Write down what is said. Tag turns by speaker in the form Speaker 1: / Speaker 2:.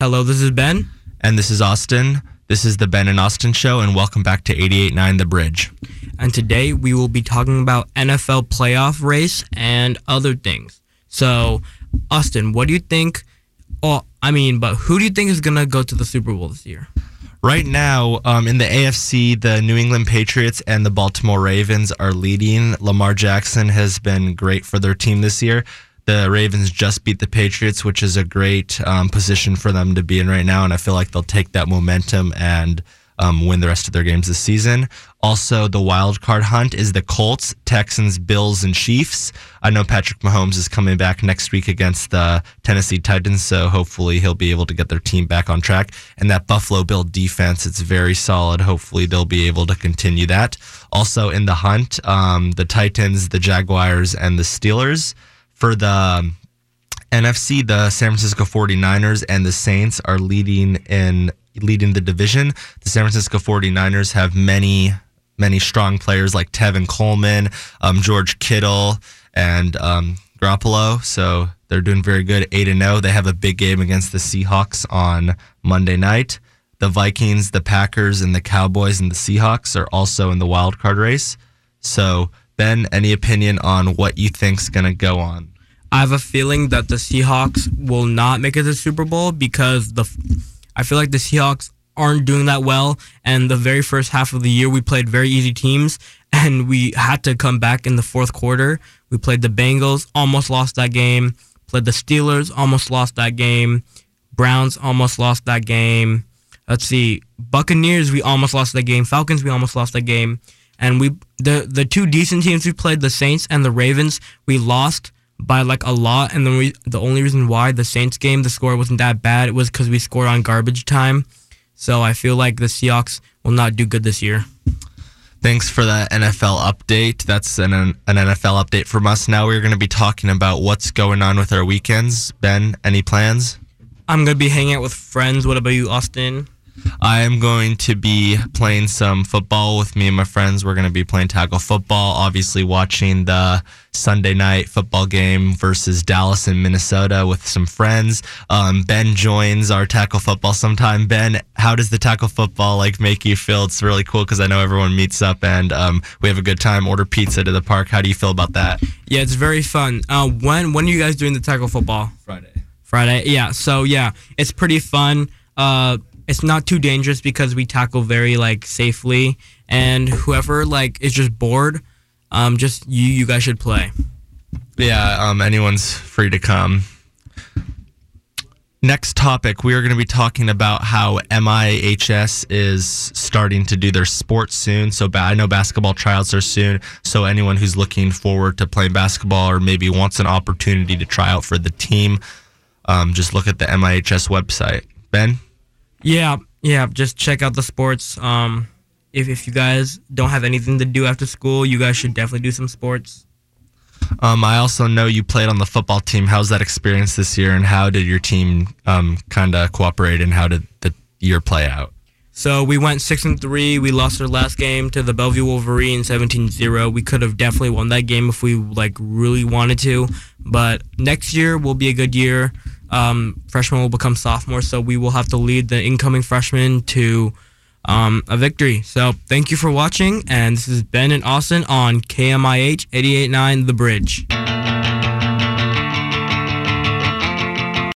Speaker 1: Hello, this is Ben.
Speaker 2: And this is Austin. This is the Ben and Austin Show, and welcome back to 88.9 The Bridge.
Speaker 1: And today we will be talking about NFL playoff race and other things. So, Austin, what do you think? Oh, I mean, but who do you think is going to go to the Super Bowl this year?
Speaker 2: Right now, um, in the AFC, the New England Patriots and the Baltimore Ravens are leading. Lamar Jackson has been great for their team this year. The Ravens just beat the Patriots, which is a great um, position for them to be in right now. And I feel like they'll take that momentum and um, win the rest of their games this season. Also, the wild card hunt is the Colts, Texans, Bills, and Chiefs. I know Patrick Mahomes is coming back next week against the Tennessee Titans, so hopefully he'll be able to get their team back on track. And that Buffalo Bill defense, it's very solid. Hopefully they'll be able to continue that. Also in the hunt, um, the Titans, the Jaguars, and the Steelers. For the NFC, the San Francisco 49ers and the Saints are leading in leading the division. The San Francisco 49ers have many many strong players like Tevin Coleman, um, George Kittle, and um, Garoppolo. So they're doing very good, eight and zero. They have a big game against the Seahawks on Monday night. The Vikings, the Packers, and the Cowboys and the Seahawks are also in the wild card race. So Ben, any opinion on what you think's going to go on?
Speaker 1: I have a feeling that the Seahawks will not make it to the Super Bowl because the I feel like the Seahawks aren't doing that well. And the very first half of the year, we played very easy teams, and we had to come back in the fourth quarter. We played the Bengals, almost lost that game. Played the Steelers, almost lost that game. Browns almost lost that game. Let's see, Buccaneers, we almost lost that game. Falcons, we almost lost that game. And we the the two decent teams we played, the Saints and the Ravens, we lost by like a lot. And the re- the only reason why the Saints game the score wasn't that bad it was because we scored on garbage time. So I feel like the Seahawks will not do good this year.
Speaker 2: Thanks for that NFL update. That's an, an NFL update from us. Now we're going to be talking about what's going on with our weekends. Ben, any plans?
Speaker 1: I'm going to be hanging out with friends. What about you, Austin?
Speaker 2: I am going to be playing some football with me and my friends. We're going to be playing tackle football, obviously watching the Sunday night football game versus Dallas and Minnesota with some friends. Um, ben joins our tackle football sometime. Ben, how does the tackle football like make you feel? It's really cool because I know everyone meets up and um, we have a good time. Order pizza to the park. How do you feel about that?
Speaker 1: Yeah, it's very fun. Uh, when when are you guys doing the tackle football?
Speaker 2: Friday.
Speaker 1: Friday. Yeah. So yeah, it's pretty fun. Uh, it's not too dangerous because we tackle very like safely. And whoever like is just bored um just you you guys should play.
Speaker 2: Yeah um anyone's free to come. Next topic we are going to be talking about how mihs is starting to do their sports soon. So i know basketball tryouts are soon. So anyone who's looking forward to playing basketball or maybe wants an opportunity to try out for the team um, just look at the mihs website. Ben
Speaker 1: yeah, yeah. Just check out the sports. Um, if if you guys don't have anything to do after school, you guys should definitely do some sports.
Speaker 2: Um, I also know you played on the football team. How's that experience this year, and how did your team um, kind of cooperate, and how did the year play out?
Speaker 1: So we went six and three. We lost our last game to the Bellevue Wolverines 17-0. We could have definitely won that game if we like really wanted to. But next year will be a good year um, freshmen will become sophomores, so we will have to lead the incoming freshmen to um, a victory. So thank you for watching, and this is Ben and Austin on KMIH 88.9 The Bridge.